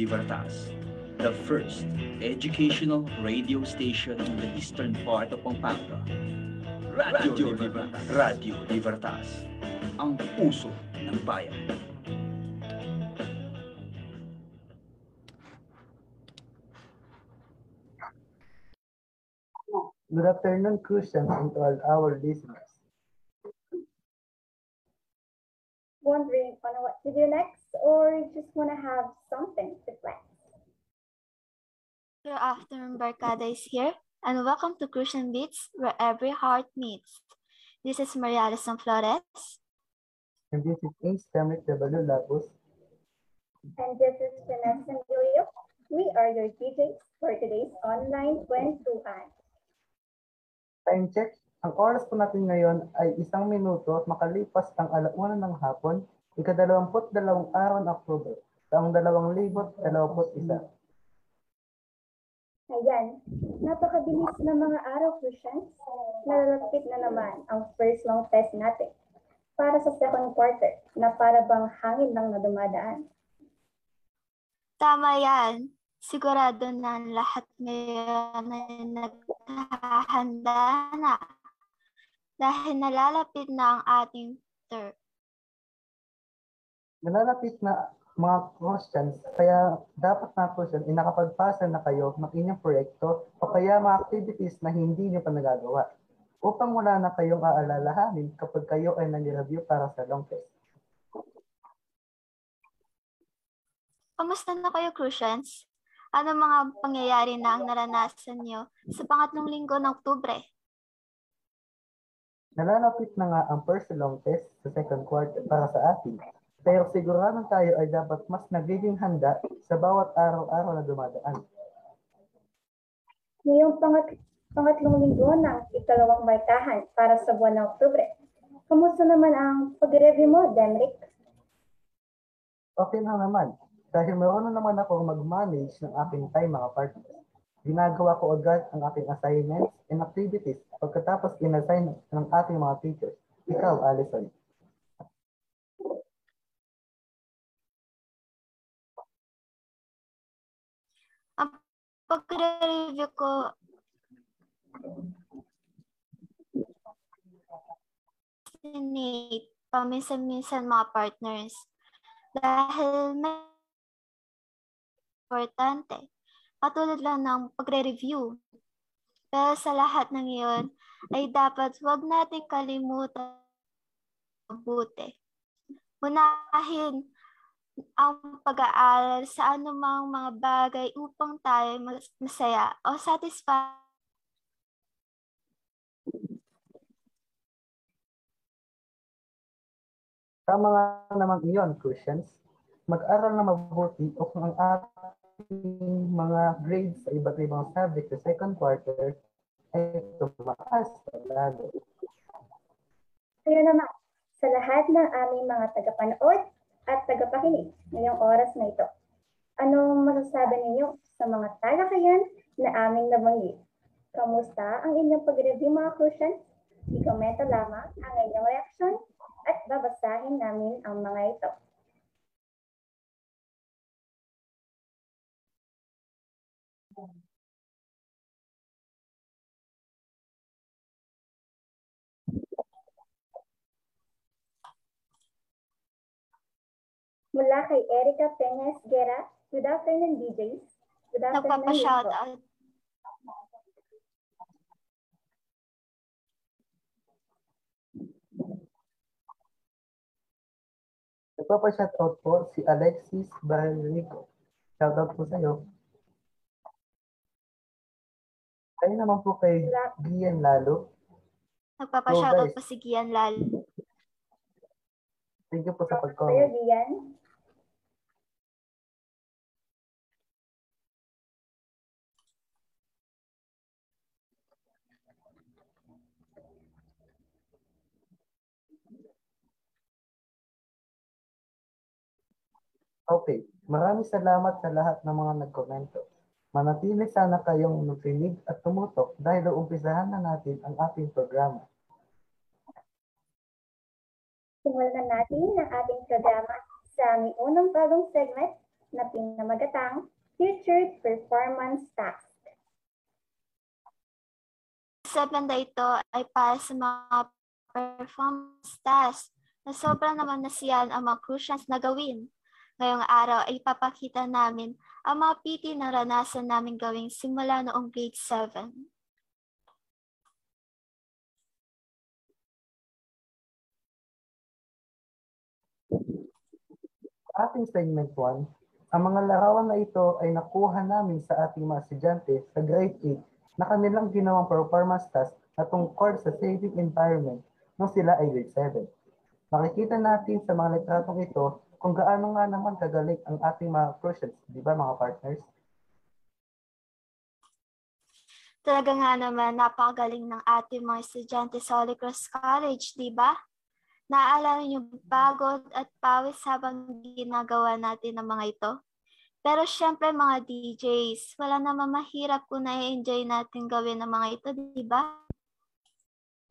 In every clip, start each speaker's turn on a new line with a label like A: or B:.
A: Libertas, the first educational radio station in the eastern part of Pampanga. Radio Libertas. Radio Libertas, ang puso ng bayan.
B: Good afternoon, Christians, and to all our listeners.
C: Wondering on what to do next, or you just want to have something to flex?
D: Good afternoon, Barkada is here, and welcome to Crucian Beats, where every heart meets. This is Maria Alison Flores.
B: And this is Ace Tamik W. Lapus.
C: And this is Vanessa Emilio. We are your DJs for today's online kwentuhan.
B: Time check. Ang oras po natin ngayon ay isang minuto at makalipas ang alauna ng hapon, ikadalawamput dalawang araw ng October, taong dalawang libot dalawamput isa.
C: Ayan, napakabilis na mga araw, Christians. Nalalapit na naman ang first long test natin para sa second quarter na para bang hangin lang na dumadaan.
D: Tama yan. Sigurado na lahat ngayon ay naghahanda na dahil nalalapit na ang ating term.
B: Nalalapit na mga questions, kaya dapat na po siya, nakapagpasa na kayo ng inyong proyekto o kaya mga activities na hindi nyo pa nagagawa upang wala na kayong aalalahanin kapag kayo ay nag-review para sa long test.
D: Kamusta na kayo, Crucians? Ano mga pangyayari na ang naranasan nyo sa pangatlong linggo ng Oktubre?
B: Nalalapit na nga ang first long test sa second quarter para sa atin. Pero sigurado tayo ay dapat mas nagiging handa sa bawat araw-araw na dumadaan.
C: Ngayong pangat pangatlong linggo ng ikalawang barkahan para sa buwan ng Oktubre. Kamusta naman ang pag-review mo, Demrick?
B: Okay na naman. Dahil marunong naman ako mag-manage ng aking time mga partners. Ginagawa ko agad ang aking assignments and activities pagkatapos in-assign ng ating mga teachers. Ikaw, Alison.
D: Pagre-review ko ni paminsan-minsan mga partners dahil may importante. Katulad lang ng pagre-review. Pero sa lahat ng iyon, ay dapat huwag natin kalimutan mabuti. Unahin ang pag-aaral sa anumang mga bagay upang tayo mas- masaya o satisfied
B: Tama nga naman iyon, Christians. Mag-aral na mabuti upang ang ating mga grades sa iba't ibang subject sa second quarter ay tumaas lalo.
C: Kaya naman, sa lahat ng aming mga tagapanood at tagapakinig ngayong oras na ito, anong masasabi ninyo sa mga talakayan na aming nabanggit? Kamusta ang inyong pag-review mga Crucians? I-komento lamang ang inyong reaksyon at babasahin namin ang mga ito. mula kay Erica Peñas Guerra. Good afternoon, DJs. Good afternoon.
D: Nagpapashoutout.
B: Nagpapashoutout po si Alexis Barrico. Shoutout po sa sa'yo. Kayo naman po kay Gian Lalo.
D: Nagpapashoutout
B: so,
D: po si Gian Lalo.
B: Thank you po sa
C: pagkawa.
B: Thank you,
C: Gian.
B: Okay. Maraming salamat sa lahat ng mga nagkomento. Manatili sana kayong makinig at tumutok dahil umpisahan na natin ang ating programa.
C: Simulan na natin ang ating programa sa aming unang bagong segment na pinamagatang Featured Performance Task.
D: Seven na ito ay para sa mga performance tasks na sobrang naman nasiyan ang mga crucials na gawin. Ngayong araw ay papakita namin ang mga PT na ranasan namin gawing simula noong grade 7.
B: Sa ating segment 1, ang mga larawan na ito ay nakuha namin sa ating mga estudyante sa grade 8 na kanilang ginawang performance task na tungkol sa saving environment nung sila ay grade 7. Makikita natin sa mga litratong ito kung gaano nga naman kagaling ang ating mga crucials, di ba mga partners?
D: Talaga nga naman napakagaling ng ating mga estudyante sa Holy Cross College, di ba? Naaalala niyo pagod at pawis habang ginagawa natin ang mga ito? Pero syempre mga DJs, wala naman mahirap kung na-enjoy natin gawin ang mga ito, di ba?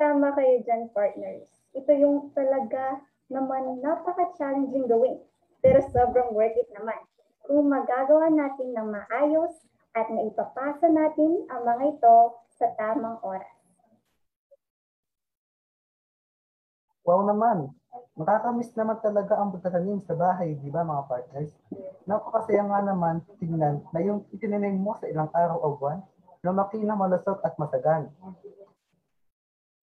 C: Tama kayo dyan, partners. Ito yung talaga naman napaka-challenging gawin. Pero sobrang worth it naman. Kung magagawa natin ng maayos at naipapasa natin ang mga ito sa tamang oras.
B: Wow naman! Nakakamiss naman talaga ang pagtatanim sa bahay, di ba mga partners? Napakasaya nga naman tingnan na yung itinanim mo sa ilang araw o buwan, lumaki na malusog at masagan.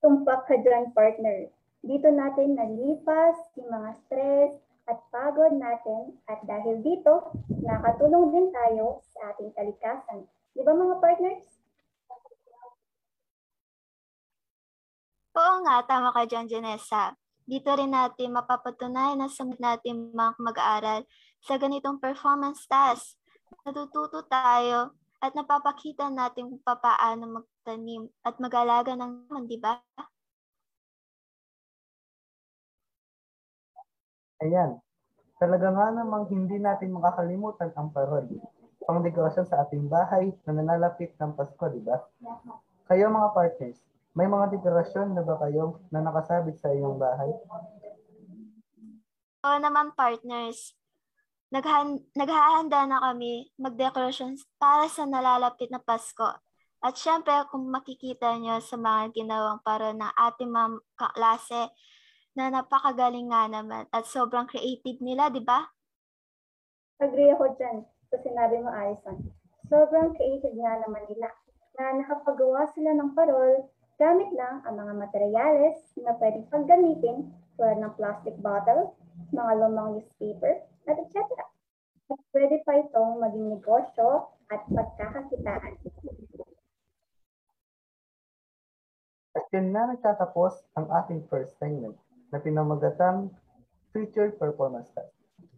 C: Tumpak ka dyan, partner. Dito natin nalipas yung mga stress at pagod natin at dahil dito, nakatulong din tayo sa ating kalikasan. Di ba mga partners?
D: Oo nga, tama ka dyan, Janessa. Dito rin natin mapapatunayan na sa natin mga mag-aaral sa ganitong performance task. Natututo tayo at napapakita natin kung paano magtanim at mag-alaga ng naman, di ba?
B: Ayan, talaga nga namang hindi natin makakalimutan ang parol. Pangdekorasyon sa ating bahay na nanalapit ng Pasko, di ba? Kayo mga partners, may mga dekorasyon na ba kayo na nakasabit sa iyong bahay?
D: Oo naman, partners. Naghan naghahanda na kami mag-decorations para sa nalalapit na Pasko. At syempre, kung makikita nyo sa mga ginawang para ng ating mga kaklase na napakagaling nga naman at sobrang creative nila, di ba?
C: Agree ako dyan sa sinabi mo, Alison. Sobrang creative nga naman nila na nakapagawa sila ng parol gamit lang ang mga materyales na pwedeng paggamitin tulad ng plastic bottle, mga lumang newspaper, at etc. At pwede pa itong maging negosyo at pagkakakitaan.
B: At yun na nagtatapos ang ating first segment na pinamagatang Featured Performance Test.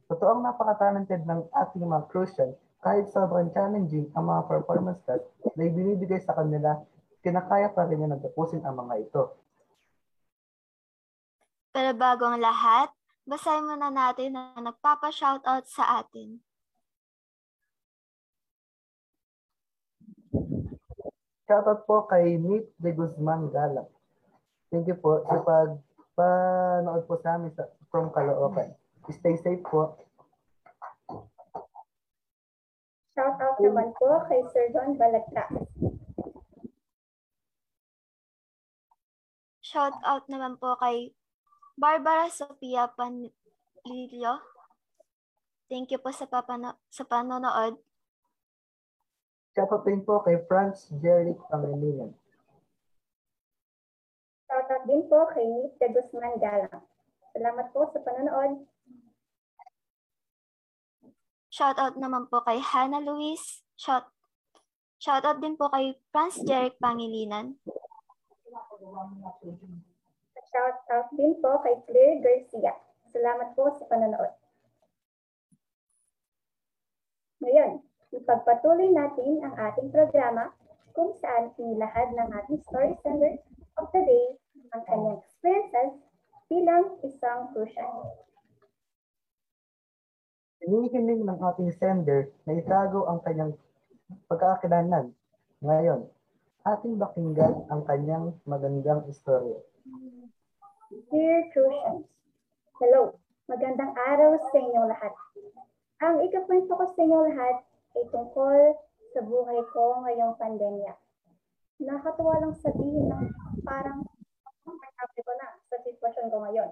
B: Totoong napaka-talented ng ating mga crucial kahit sobrang challenging ang mga performance test na ibinibigay sa kanila, kinakaya pa rin na tapusin ang mga ito.
D: Pero bago ang lahat, basahin muna natin na nagpapa-shoutout sa atin.
B: Shoutout po kay Nick de Guzman Galang. Thank you po sa pagpanood po sa amin sa, from Caloocan. Stay safe po.
C: Shout out naman po kay Sir Don Balagtas.
D: Shoutout naman po kay Barbara Sofia Panlilio. Thank you po sa, papano- sa panonood.
B: Shoutout din po kay Franz Jeric Pangilinan.
C: Din po kay de Guzman Galang. Salamat po sa panonood.
D: Shoutout naman po kay Hannah Luis. Shout, shoutout din po kay Franz Jeric Pangilinan.
C: Shout out din po kay Claire Garcia. Salamat po sa panonood. Ngayon, ipagpatuloy natin ang ating programa kung saan inilahad ng ating story sender of the day ang kanyang experiences bilang isang crucian.
B: Hinihiling ng ating sender na itago ang kanyang pagkakakilanlan. Ngayon, ating bakinggan ang kanyang magandang istorya.
C: Dear Crucians, Hello, magandang araw sa inyong lahat. Ang ikakwento ko sa inyong lahat ay tungkol sa buhay ko ngayong pandemya. Nakatuwa lang sabihin na parang ko na sa sitwasyon ko ngayon.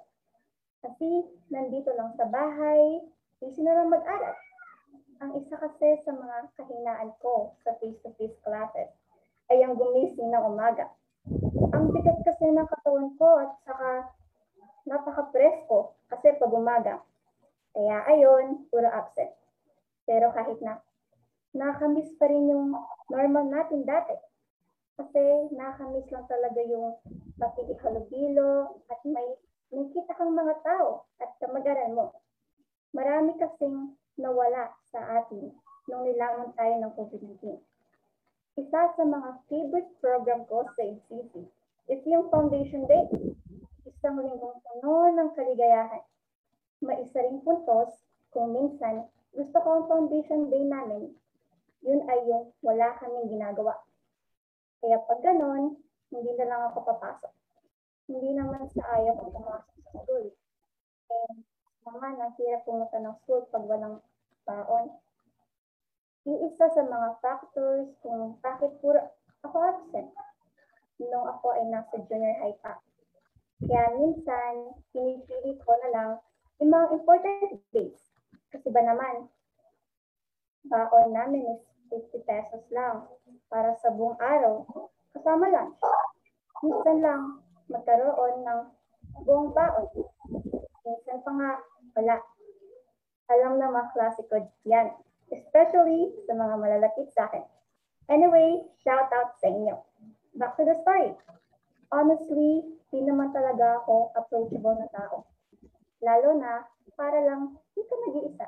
C: Kasi nandito lang sa bahay, busy na lang mag-aral. Ang isa kasi sa mga kahinaan ko sa face-to-face classes ay ang gumising ng umaga. Ang bigat kasi ng katawan ko at saka napaka-presko kasi pag umaga. Kaya ayun, puro absent. Pero kahit na, nakakamiss pa rin yung normal natin dati. Kasi nakakamiss lang talaga yung pakikihalubilo at may nakita kang mga tao at kamag-aral mo. Marami kasing nawala sa atin nung nilamon tayo ng COVID-19. Isa sa mga favorite program ko sa ACC is yung Foundation Day isang linggong puno ng kaligayahan. Maisa ring puntos kung minsan gusto ko ang foundation day namin, yun ay yung wala kaming ginagawa. Kaya pag ganon, hindi na lang ako papasok. Hindi naman sa ayaw ko pumasok sa school. And naman, ang pumunta ng school pag walang baon. Iisa sa mga factors kung bakit puro ako absent nung ako ay nasa junior high pa. Kaya minsan, pinipili ko na lang yung mga important days. Kasi ba naman, baon namin is 50 pesos lang para sa buong araw. Kasama lunch. Minsan lang magkaroon ng buong baon. Minsan pa nga, wala. Alam na mga klasiko yan. Especially sa mga malalapit sa akin. Anyway, shout out sa inyo. Back to the story. Honestly, di naman talaga ako approachable na tao. Lalo na, para lang, di ka nag-iisa.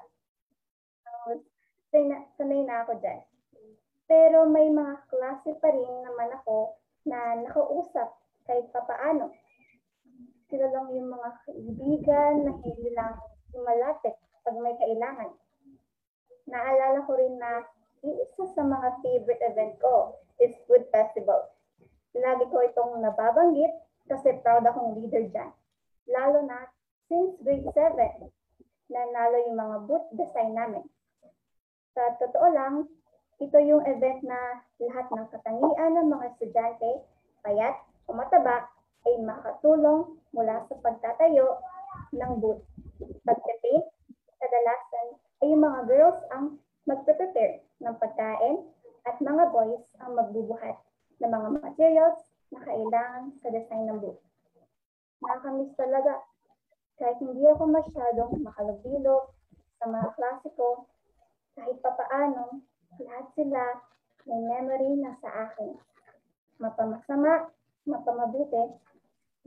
C: Uh, sanay, na, ako dyan. Pero may mga klase pa rin naman ako na nakausap kahit papaano. Sila lang yung mga kaibigan na hindi lang malapit pag may kailangan. Naalala ko rin na isa sa mga favorite event ko is Food Festival. Lagi ko itong nababanggit kasi proud akong leader dyan. Lalo na since grade 7, nanalo yung mga booth design namin. Sa totoo lang, ito yung event na lahat ng katangian ng mga estudyante, payat o mataba, ay makatulong mula sa pagtatayo ng booth. Pagpe-paint, kadalasan ay yung mga girls ang magpe-prepare ng pagkain at mga boys ang magbubuhat ng mga materials na kailangan sa design ng booth. Nakakamiss talaga. Kahit hindi ako masyadong makalubilo sa mga klasiko, kahit papaano, lahat sila may memory na sa akin. Mapamasama, mapamabuti,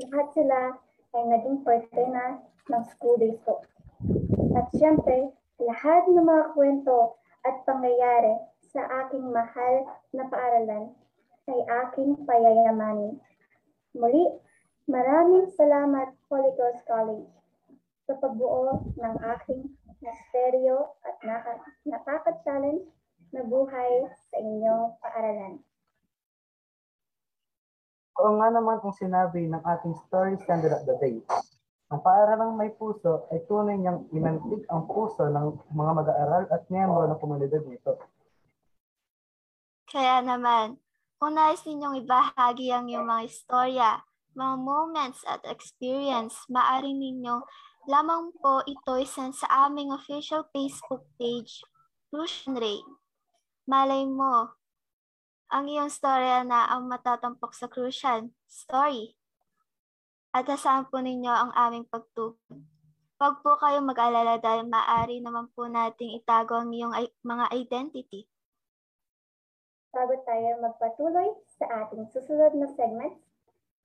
C: lahat sila ay naging parte na ng school days ko. At syempre, lahat ng mga kwento at pangyayari sa aking mahal na paaralan ay aking payayamanin. Muli, maraming salamat Holy Cross College sa pagbuo ng aking misteryo at nakaka-challenge na buhay sa inyong paaralan.
B: Oo nga naman ang sinabi ng ating story standard of the day. Ang paaralang may puso ay tunay niyang inantig ang puso ng mga mag-aaral at miyembro ng komunidad nito.
D: Kaya naman, kung nais ninyong ibahagi ang iyong mga istorya, mga moments at experience, maaari ninyong lamang po ito isend sa aming official Facebook page, Lucian Ray. Malay mo, ang iyong storya na ang matatampok sa Crucian Story. At asahan po ninyo ang aming pagtulong. Huwag po kayong mag-alala dahil maaari naman po nating itago ang iyong mga identity.
C: Bago tayo magpatuloy sa ating susunod na segments,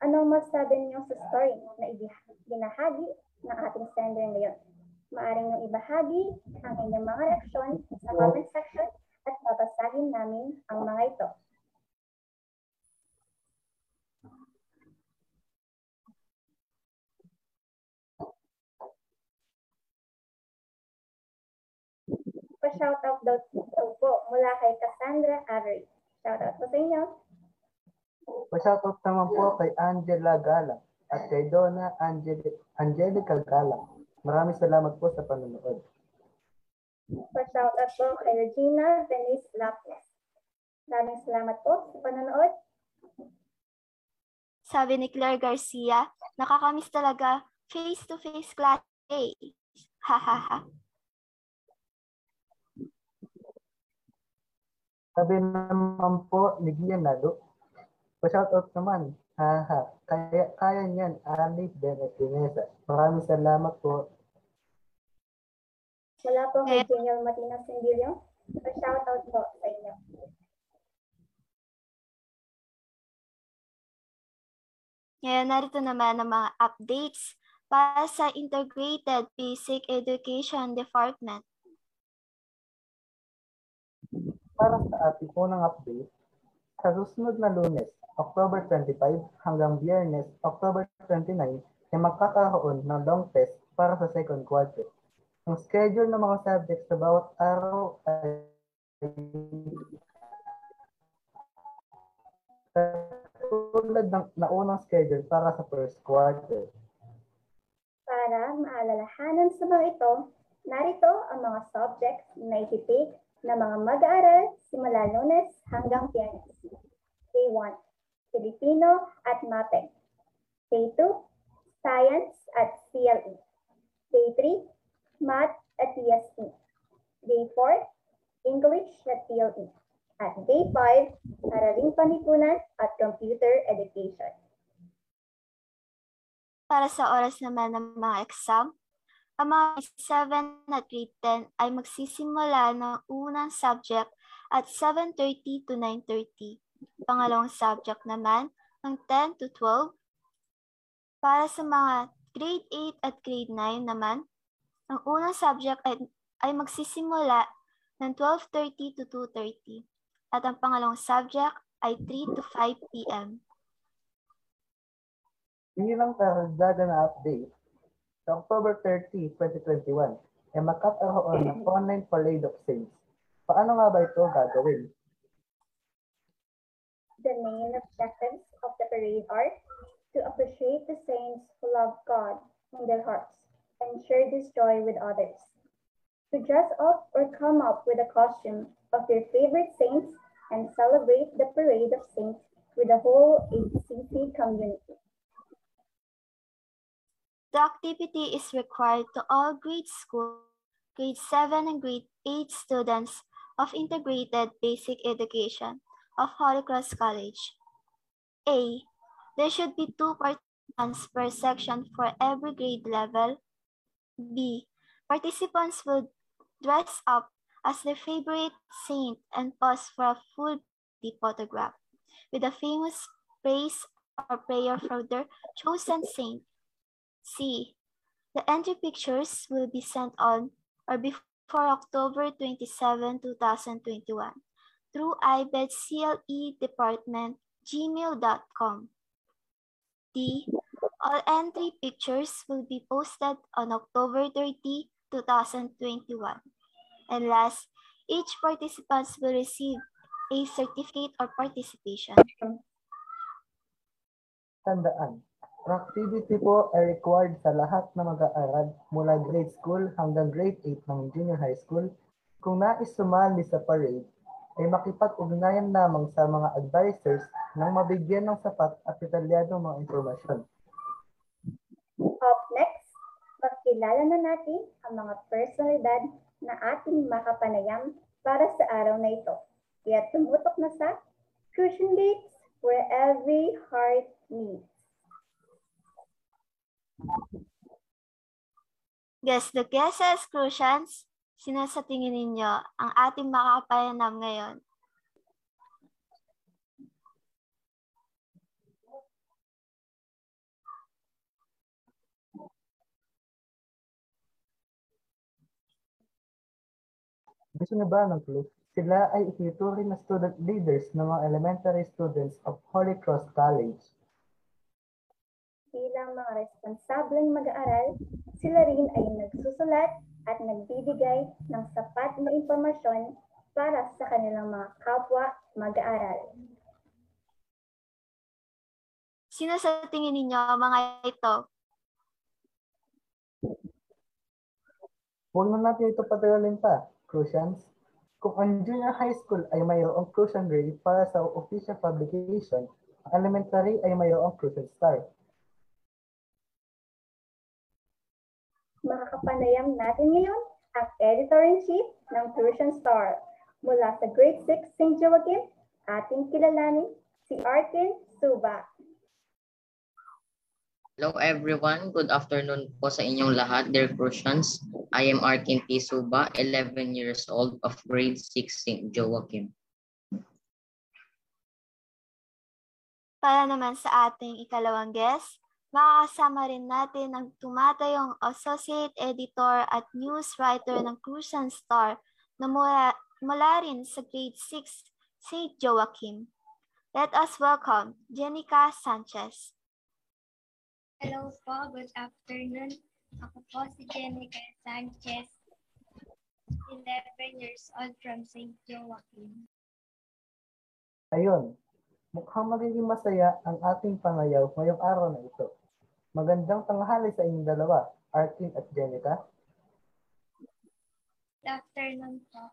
C: anong masabi niyo sa story na ibih- binahagi ng ating sender ngayon? Maaaring niyong ibahagi ang inyong mga reaksyon sa comment section at babasahin namin ang mga ito. Pa-shoutout daw daw po mula kay Cassandra Avery. Shoutout po sa inyo.
B: Pa-shoutout naman po kay Angela Galang at kay Donna Angel- Angelica Galang. Maraming salamat po sa panonood.
C: Pa-shoutout po kay Regina Venice Lapnes. Maraming salamat po sa panonood.
D: Sabi ni Claire Garcia, nakakamiss talaga face-to-face class. Ha ha ha.
B: Sabi naman po ni Gian Nalo, pa-shoutout naman. Haha, kaya, kaya niyan, Ali Bennett Pinesa. Maraming salamat po.
C: Mula po kay
D: Kaya-
C: Daniel Martina Sendilio. Pa-shoutout po sa inyo.
D: Ngayon, narito naman ang mga updates para sa Integrated Basic Education Department.
B: Para sa ating unang update, sa susunod na lunes, October 25 hanggang biyernes, October 29, ay magkakaroon ng long test para sa second quarter. Ang schedule ng mga subjects sa bawat araw ay tulad ng naunang schedule para sa first quarter.
C: Para maalalahanan sa mga ito, narito ang mga subjects na ititake ng mga mag-aaral simula lunes hanggang biyernes. Day 1, Filipino at MAPE. Day 2, Science at CLE. Day 3, Math at TSE. Day 4, English at TLE. At Day 5, Araling Panlipunan at Computer Education.
D: Para sa oras naman ng mga exam, ang mga grade 7 at grade 10 ay magsisimula ng unang subject at 7.30 to 9.30. Pangalawang subject naman ng 10 to 12. Para sa mga grade 8 at grade 9 naman, ang unang subject ay, ay magsisimula ng 12.30 to 2.30. At ang pangalawang subject ay 3 to 5 p.m.
B: Bilang karagdagan na update, sa October 30, 2021, ay magkakaroon ng online parade of saints. Paano nga ba ito gagawin?
C: The main objectives of the parade are to appreciate the saints who love God in their hearts and share this joy with others. To dress up or come up with a costume of their favorite saints and celebrate the parade of saints with the whole HCC community.
D: The activity is required to all grade school, grade 7 and grade 8 students of Integrated Basic Education of Holy Cross College. A. There should be two participants per section for every grade level. B. Participants will dress up as their favorite saint and pose for a full photograph with a famous praise or prayer for their chosen saint. C. The entry pictures will be sent on or before October 27, 2021 through IBED CLE Department gmail.com. D. All entry pictures will be posted on October 30, 2021. And last, each participant will receive a certificate of participation.
B: Tandaan, activity po ay required sa lahat na mag-aaral mula grade school hanggang grade 8 ng junior high school. Kung nais sumali sa parade, ay makipag-ugnayan lamang sa mga advisors nang mabigyan ng sapat at detalyadong mga impormasyon.
C: Up next, pagkilala na natin ang mga personalidad na ating makapanayam para sa araw na ito. Kaya tumutok na sa Cushion Gates where every heart meets.
D: Guess the guesses, Crucians, sino sa tingin ninyo ang ating makakapayanam ngayon?
B: Gusto niyo ba ng clue? Sila ay itinuturing na student leaders ng mga elementary students of Holy Cross College.
C: Bilang mga responsableng mag-aaral, sila rin ay nagsusulat at nagbibigay ng sapat na impormasyon para sa kanilang mga kapwa mag-aaral.
D: Sino sa tingin ninyo mga ito?
B: Huwag na natin ito patagalin pa, Crucians. Kung ang junior high school ay mayroong Crucian grade para sa official publication, ang elementary ay mayroong Crucian star.
C: Makakapanayam natin ngayon ang editor-in-chief ng Crucian Star. Mula sa grade 6 St. Joachim, ating kilalanin si Arkin Suba.
E: Hello everyone, good afternoon po sa inyong lahat, dear Crucians. I am Arkin T. Suba, 11 years old of grade 6 St. Joachim.
D: Para naman sa ating ikalawang guest, makakasama rin natin ang tumatayong Associate Editor at News Writer ng Crucian Star na mula, mula rin sa grade 6 St. Joachim. Let us welcome Jenica Sanchez.
F: Hello po, good afternoon. Ako po si Jenica Sanchez, 11 years old from St. Joaquin.
B: Ayun, mukhang magiging masaya ang ating pangayaw ngayong araw na ito. Magandang tanghali sa inyong dalawa, Arkin at Jenica.
F: Good afternoon po.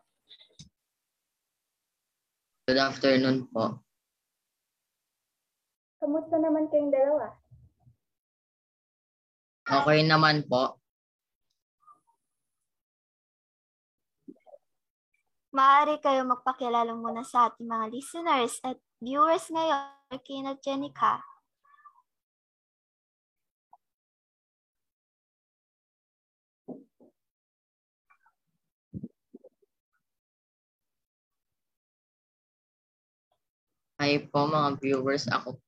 E: Good afternoon po.
C: Kamusta naman kayong dalawa?
E: Okay naman po.
D: Maaari kayo magpakilala muna sa ating mga listeners at viewers ngayon, Arkin at Jenica.
E: Hi po mga viewers, ako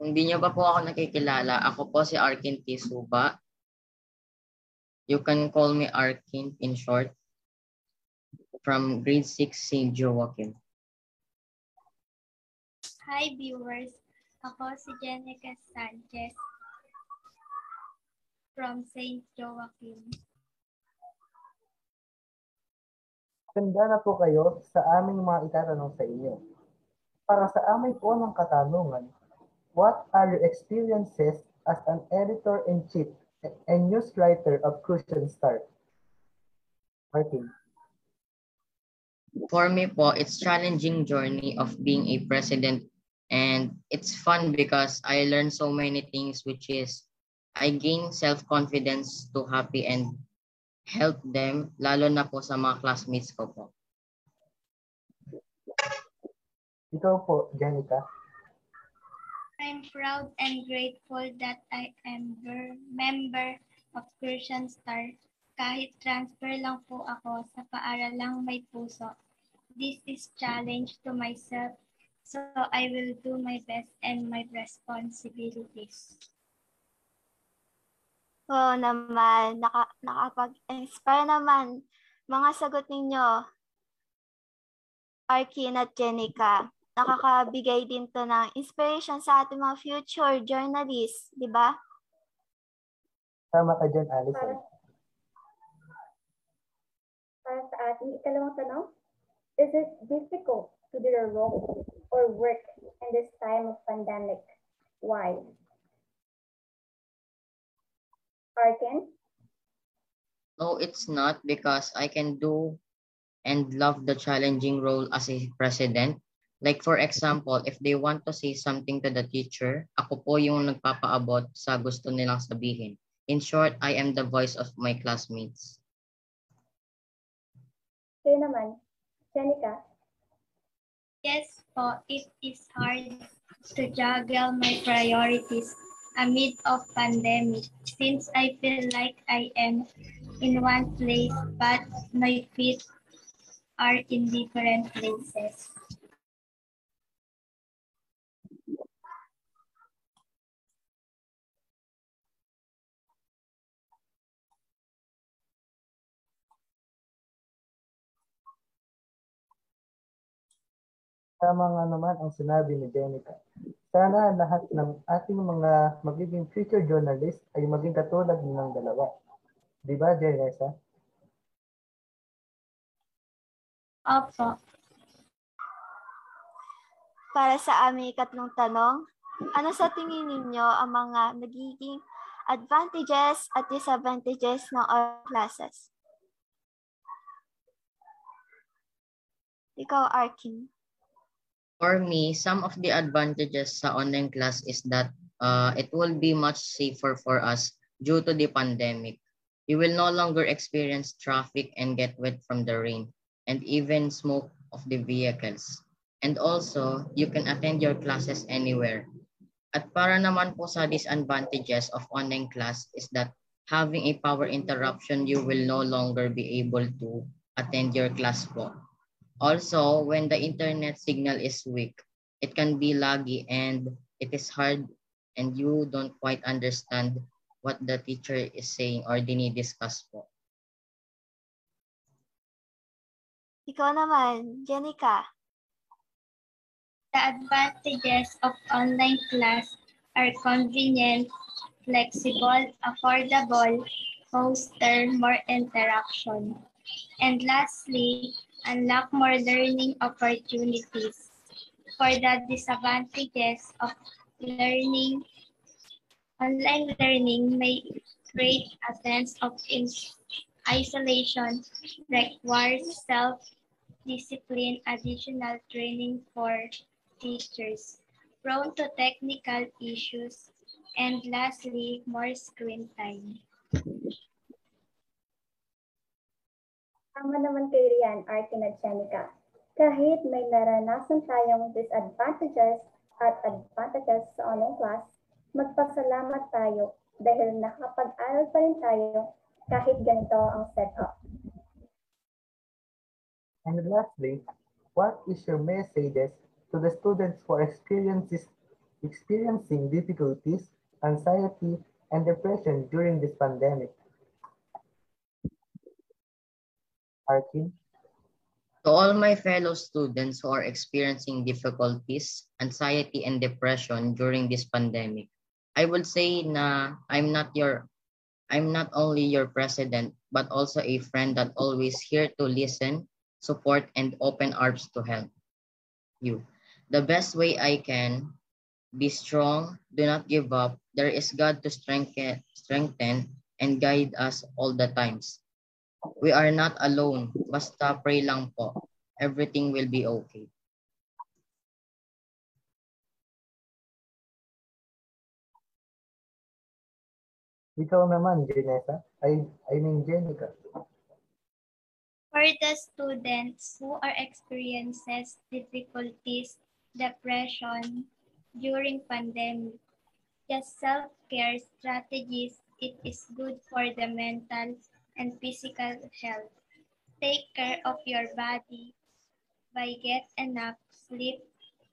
E: kung di niyo pa po ako nakikilala, ako po si Arkin T. Suba. You can call me Arkin in short. From grade 6 St. Joachim.
F: Hi viewers, ako si Jenica Sanchez from St. Joaquin.
B: Handa na po kayo sa aming mga itatanong sa inyo. Para sa aming unang katanungan, what are your experiences as an editor-in-chief and news writer of Crucian Star? Martin.
E: For me po, it's challenging journey of being a president and it's fun because I learn so many things which is I gain self-confidence to happy and help them lalo na po sa mga classmates ko po.
B: Ikaw po, Jenica.
F: I'm proud and grateful that I am a member of Christian Star. Kahit transfer lang po ako sa paaralang may puso. This is challenge to myself, so I will do my best and my responsibilities.
D: Oo naman, naka, nakapag-inspire naman mga sagot ninyo, Arkin at Jenica. Nakakabigay din to ng inspiration sa ating mga future journalists, di ba?
B: Tama ka dyan,
C: Para,
B: Alison.
C: para sa ating ikalawang tanong, is it difficult to do your role or work in this time of pandemic? Why? Arkin?
E: No, it's not because I can do and love the challenging role as a president. Like for example, if they want to say something to the teacher, ako po yung nagpapaabot sa gusto nilang sabihin. In short, I am the voice of my classmates.
C: Kayo naman, Jenica?
F: Yes po, it is hard to juggle my priorities amid of pandemic since I feel like I am in one place, but my feet are in different places.
B: Tama nga naman ang sinabi ni Jenica. Sana lahat ng ating mga magiging future journalist ay maging katulad ng dalawa. Di ba, Jenica?
F: Opo.
D: Para sa aming ikatlong tanong, ano sa tingin ninyo ang mga nagiging advantages at disadvantages ng online classes? Ikaw, Arkin.
E: For me, some of the advantages sa online class is that uh, it will be much safer for us due to the pandemic. We will no longer experience traffic and get wet from the rain and even smoke of the vehicles. And also, you can attend your classes anywhere. At para naman po sa disadvantages of online class is that having a power interruption, you will no longer be able to attend your class po. Also, when the internet signal is weak, it can be laggy and it is hard and you don't quite understand what the teacher is saying or dinidiscuss po.
D: Ikaw naman, Jenica.
F: The advantages of online class are convenient, flexible, affordable, foster more interaction. And lastly, unlock more learning opportunities. For the disadvantages of learning, online learning may create a sense of isolation, requires self-discipline, additional training for teachers, prone to technical issues, and lastly, more screen time.
C: Tama naman kay Rian, Arkin at Jenica. Kahit may naranasan tayong disadvantages at advantages sa online class, magpasalamat tayo dahil nakapag-aral pa rin tayo kahit ganito ang setup.
B: And lastly, what is your messages to the students who are experiences, experiencing difficulties, anxiety, and depression during this pandemic? Arkin?
E: To all my fellow students who are experiencing difficulties, anxiety, and depression during this pandemic, I would say na I'm not your I'm not only your president, but also a friend that always here to listen, support, and open arms to help you. The best way I can be strong, do not give up. There is God to strengthen, strengthen and guide us all the times. We are not alone. Basta pray lang po. Everything will be okay.
B: Ikaw naman, Jenessa. I, I mean, Jenica.
F: For the students who are experiences difficulties, depression during pandemic, just self-care strategies, it is good for the mental and physical health. Take care of your body by get enough sleep,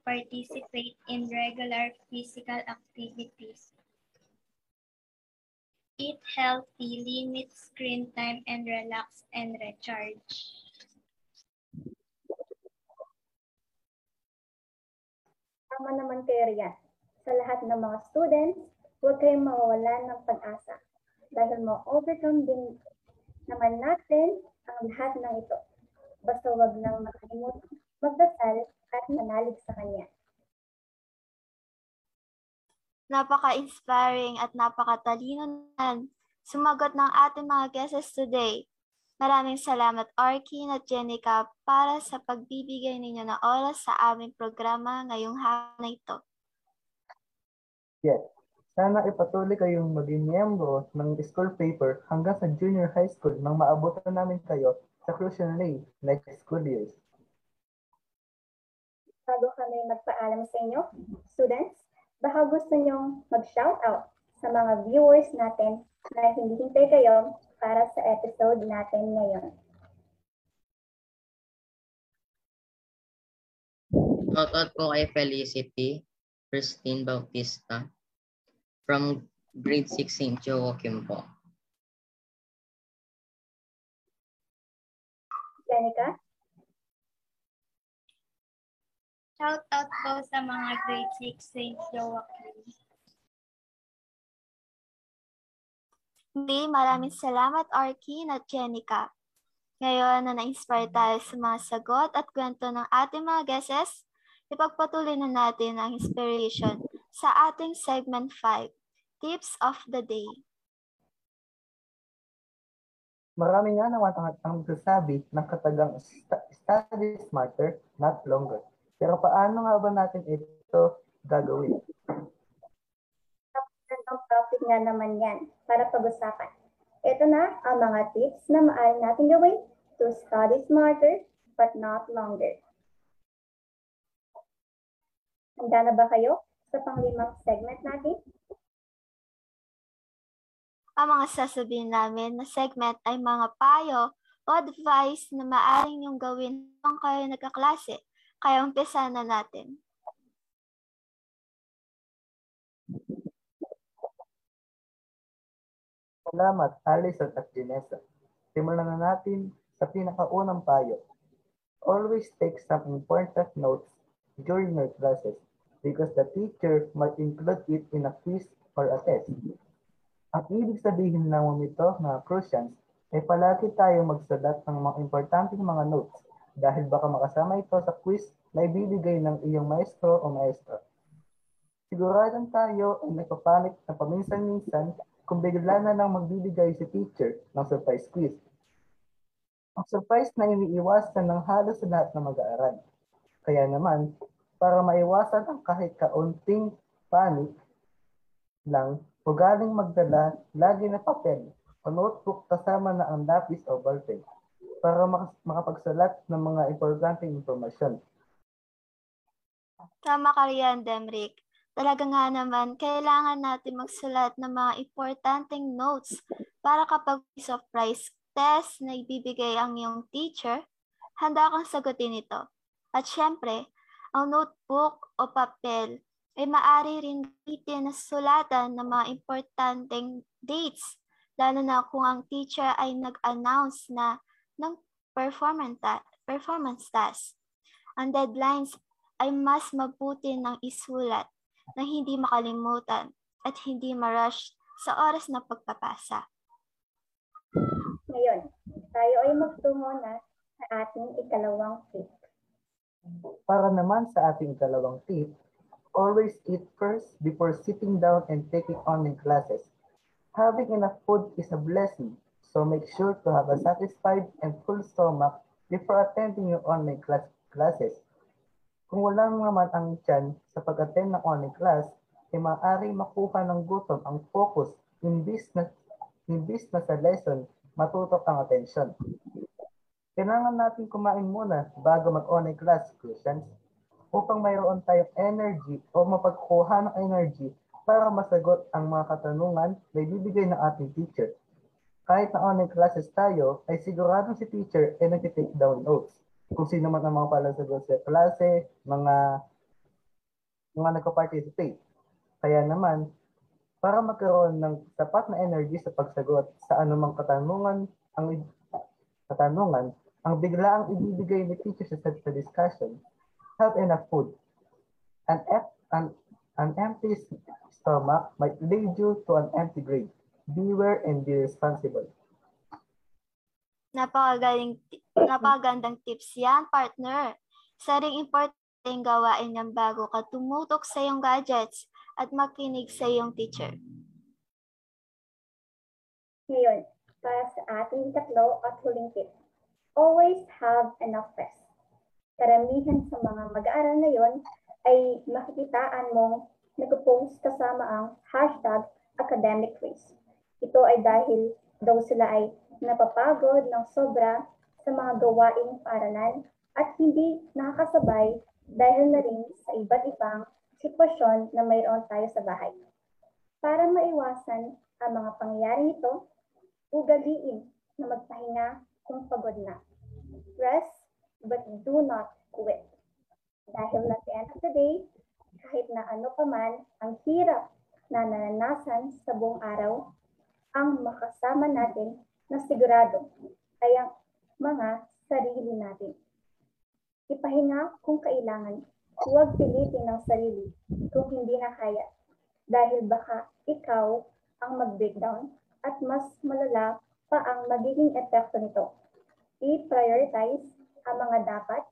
F: participate in regular physical activities. Eat healthy, limit screen time, and relax and recharge.
C: Tama naman kay Rian. Sa lahat ng mga students, huwag kayong mawawalan ng pag-asa dahil ma-overcome din naman natin ang lahat ng ito. Basta huwag nang makalimutan magdasal at manalig sa Kanya.
D: Napaka-inspiring at napakatalino naman sumagot ng ating mga guests today. Maraming salamat Arkin at Jenica para sa pagbibigay ninyo ng oras sa aming programa ngayong hapon na ito.
B: Yes. Sana ipatuloy kayong maging miyembro ng school paper hanggang sa junior high school nang maabutan namin kayo sa crucial next school years.
C: Bago kami magpaalam sa inyo, students, baka gusto nyong mag-shoutout sa mga viewers natin na hindi hintay kayo para sa episode natin ngayon.
E: Shoutout po kay Felicity Christine Bautista from grade 6 St. Joachim po.
C: Jenica?
F: Shout out po sa mga grade 6 St. Joachim.
D: Muli, maraming salamat Arkin at Jenica. Ngayon na na-inspire tayo sa mga sagot at kwento ng ating mga guesses, ipagpatuloy na natin ang inspiration sa ating segment 5, Tips of the Day.
B: Marami nga naman ang, ang magsasabi ng katagang study smarter, not longer. Pero paano nga ba natin ito gagawin?
C: Ang topic nga naman yan para pag-usapan. Ito na ang mga tips na maaari natin gawin to study smarter but not longer. Handa na ba kayo sa panglimang segment natin?
D: Ang mga sasabihin namin na segment ay mga payo o advice na maaaring yung gawin kung kayo nagkaklase. Kaya umpisa na natin.
B: Salamat, Alison at Janessa. Simulan na natin sa pinakaunang payo. Always take some important notes during your classes because the teacher might include it in a quiz or a test. Ang ibig sabihin ng ito na Crucians ay palagi tayong magsulat ng mga importanteng mga notes dahil baka makasama ito sa quiz na ibibigay ng iyong maestro o maestro. Siguradong tayo ay nagpapanik na paminsan-minsan kung bigla na lang magbibigay si teacher ng surprise quiz. Ang surprise na iniiwasan ng halos lahat ng mag-aaral. Kaya naman, para maiwasan ang kahit kaunting panic lang, ugaling magdala lagi na papel o notebook kasama na ang lapis o ballpen para makapagsalat ng mga importanteng impormasyon.
D: Tama ka riyan, Demrick. Talaga nga naman, kailangan natin magsulat ng mga importanteng notes para kapag surprise test na ibibigay ang iyong teacher, handa kang sagutin ito. At syempre, ang notebook o papel ay maaari rin gamitin na sulatan ng mga importanteng dates, lalo na kung ang teacher ay nag-announce na ng performance, performance task. Ang deadlines ay mas mabuti ng isulat na hindi makalimutan at hindi ma-rush sa oras ng pagpapasa.
C: Ngayon, tayo ay magtungo na sa ating ikalawang tip.
B: Para naman sa ating ikalawang tip, always eat first before sitting down and taking online classes. Having enough food is a blessing, so make sure to have a satisfied and full stomach before attending your online class classes. Kung wala naman ang tiyan sa pag-attend ng online class, ay maaaring makuha ng gutom ang focus imbis na, imbis na sa lesson matutok ang atensyon. Kailangan natin kumain muna bago mag-online class, Christians, upang mayroon tayong energy o mapagkuha ng energy para masagot ang mga katanungan na ibibigay ng ating teacher. Kahit na online classes tayo, ay siguradong si teacher ay nag-take down notes. Kung sino man ang mga palasagot sa klase, mga mga nagpa-participate. Kaya naman, para magkaroon ng sapat na energy sa pagsagot sa anumang katanungan, ang katanungan, ang biglaang ibibigay ni teacher sa, sa discussion, have enough food. An, an, an empty stomach might lead you to an empty grave. Beware and be responsible.
D: Napakagaling, napakagandang tips yan, partner. Isa ring importanteng gawain yan bago ka tumutok sa iyong gadgets at makinig sa iyong teacher.
C: Ngayon, para sa ating tatlo at huling tip. Always have enough rest. Karamihan sa mga mag-aaral ngayon ay makikitaan mong nagpo-post kasama ang hashtag academic quiz. Ito ay dahil daw sila ay napapagod ng sobra sa mga gawaing paaralan at hindi nakakasabay dahil na rin sa iba't ibang sitwasyon na mayroon tayo sa bahay. Para maiwasan ang mga pangyayaring ito, Ugaliin na magpahinga kung pagod na. Rest, but do not quit. Dahil at the end of the day, kahit na ano pa man ang hirap na naranasan sa buong araw, ang makasama natin na sigurado ay ang mga sarili natin. Ipahinga kung kailangan. Huwag pilitin ng sarili kung hindi na kaya dahil baka ikaw ang mag-breakdown at mas malala pa ang magiging epekto nito. I-prioritize ang mga dapat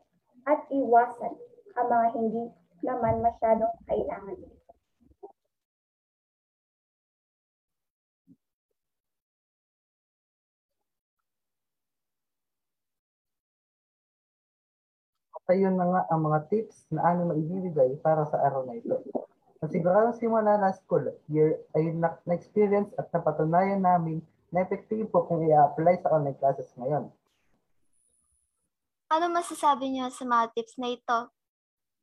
C: at iwasan ang mga hindi naman masyadong kailangan.
B: Ayun na nga ang mga tips na aming maibibigay para sa araw na ito. Nasiguradong simula na school year ay na- na-experience at napatunayan namin na epektibo kung i-apply sa online classes ngayon.
D: Ano masasabi niyo sa mga tips na ito?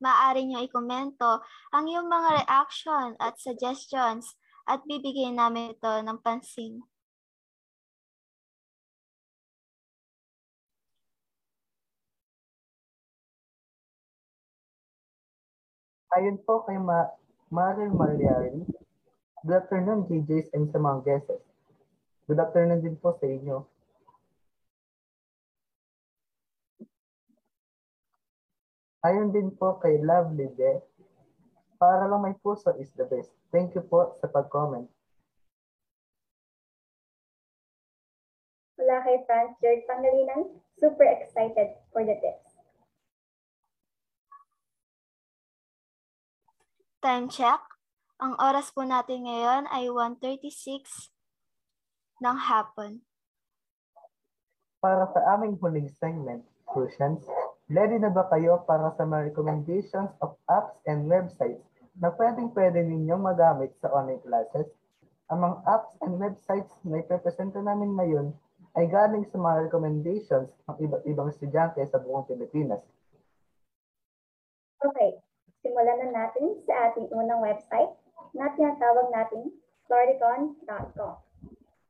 D: Maaari niyo ikomento ang iyong mga reaction at suggestions at bibigyan namin ito ng pansin.
B: Ayon po kay Ma- Marin Malyari, Good afternoon, GJs and sa mga guests. Good afternoon din po sa inyo. Ayon din po kay Lovely De, para lang may puso is the best. Thank you po sa pag-comment.
C: Wala kay Franz George Pangalinan, super excited for the tips.
D: Time check. Ang oras po natin ngayon ay 1.36 ng hapon.
B: Para sa aming huling segment, Crucians, ready na ba kayo para sa mga recommendations of apps and websites na pwedeng-pwede ninyong magamit sa online classes? Ang mga apps and websites na ipepresenta namin ngayon ay galing sa mga recommendations ng iba't ibang estudyante sa buong Pilipinas.
C: Okay, simulan na natin sa ating unang website na tinatawag natin floricon.com.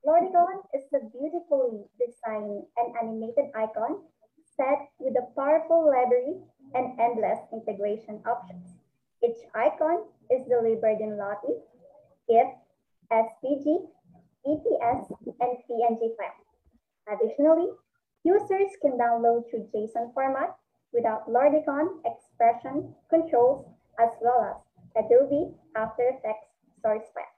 C: Floricon is a beautifully designed and animated icon set with a powerful library and endless integration options. Each icon is delivered in Lottie, GIF, SVG, EPS, and PNG files. Additionally, users can download through JSON format without Lordicon expression controls as well as Adobe After Effects source file.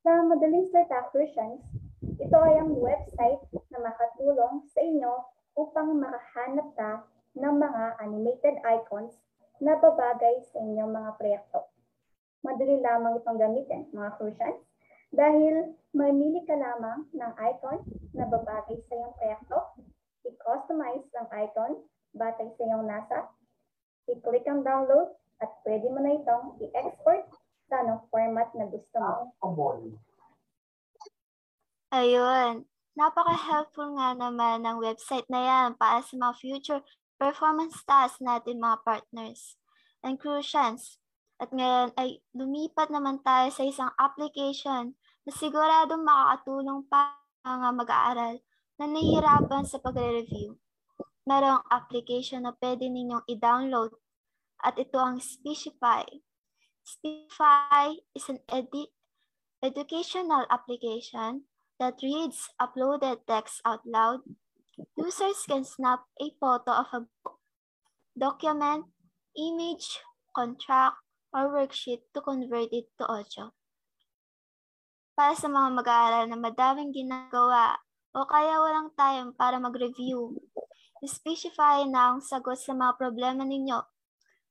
C: Sa madaling salita versions, ito ay ang website na makatulong sa inyo upang makahanap ka ng mga animated icons na babagay sa inyong mga proyekto. Madali lamang itong gamitin, mga Crucians, dahil mamili ka lamang ng icon na babagay sa iyong proyekto, i-customize ang icon batay sa iyong nasa, i-click ang download, at pwede mo na itong i-export sa anong format na gusto mo.
D: Ayun. Napaka-helpful nga naman ng website na yan para sa mga future performance tasks natin mga partners and Crucians. At ngayon ay lumipat naman tayo sa isang application na siguradong makakatulong pa sa mga mag-aaral na nahihirapan sa pagre-review. Merong application na pwede ninyong i-download at ito ang Speechify. Speechify is an edu- educational application that reads uploaded text out loud. Users can snap a photo of a book, document, image, contract, or worksheet to convert it to audio. Para sa mga mag-aaral na madaming ginagawa o kaya walang time para mag-review, specify na ang sagot sa mga problema ninyo.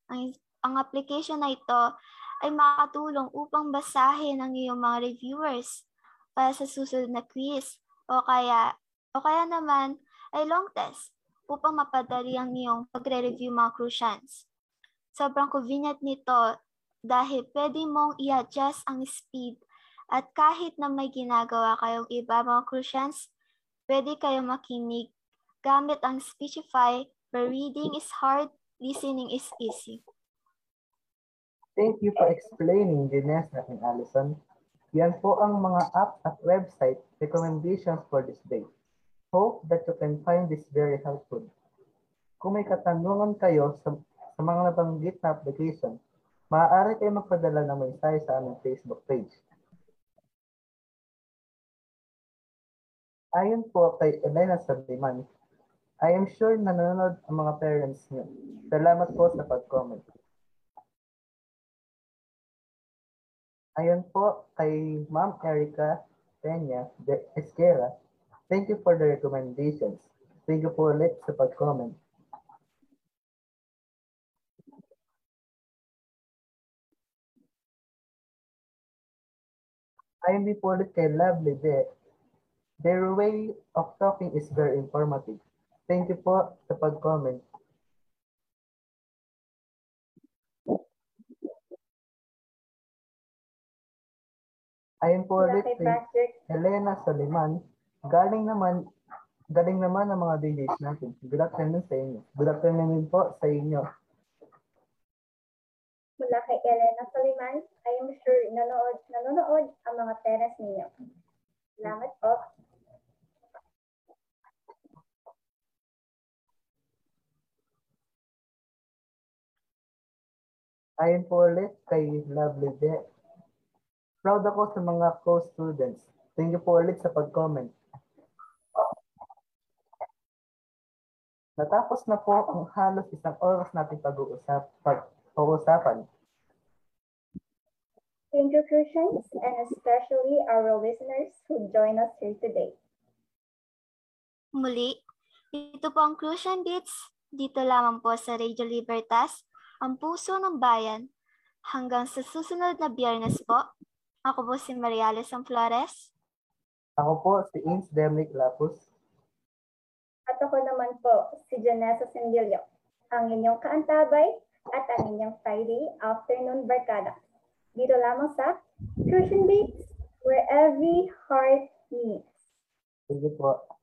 D: Ang, ang application na ito ay makatulong upang basahin ang iyong mga reviewers para sa susunod na quiz o kaya o kaya naman ay long test upang mapadali ang iyong pagre-review mga Crucians. Sobrang convenient nito dahil pwede mong i-adjust ang speed at kahit na may ginagawa kayong iba mga Crucians, pwede kayong makinig gamit ang Speechify where reading is hard, listening is easy.
B: Thank you for explaining, Vanessa and Allison. Yan po ang mga app at website recommendations for this day. Hope that you can find this very helpful. Kung may katanungan kayo sa, sa mga nabanggit na application, maaari kayo magpadala ng mensahe sa aming Facebook page. Ayon po kay Elena Sardiman, I am sure na nanonood ang mga parents niyo. Salamat po sa pag-comment. Ayon po kay Ma'am Erica Peña de Esquera, thank you for the recommendations. Thank you po ulit sa pag-comment. Ayon din po ulit kay Lovely de Their way of talking is very informative. Thank you po sa pag-comment. Ayon po ulit
C: kay
B: Helena Soliman, galing naman galing naman ang mga DJs natin. Good afternoon sa inyo. Good afternoon po sa inyo.
C: mula kay Elena Soliman, I am sure nanonood, nanonood ang mga parents ninyo. Salamat po.
B: Ayon po ulit kay Lovely De. Proud ako sa mga co-students. Thank you po ulit sa pag-comment. Natapos na po ang halos isang oras nating pag-uusap, pag-uusapan.
C: Thank you, Christians, and especially our listeners who join us here today.
D: Muli, ito po ang Crucian Beats. Dito lamang po sa Radio Libertas, ang puso ng bayan. Hanggang sa susunod na biyernes po, ako po si Mariales San Flores.
B: Ako po si Ins Demnic Lapus.
C: At ako naman po, si Janessa Sendilio, ang inyong kaantabay at ang inyong Friday afternoon barkada. Dito lamang sa Crucian Beats, where every heart meets.
B: Thank you po.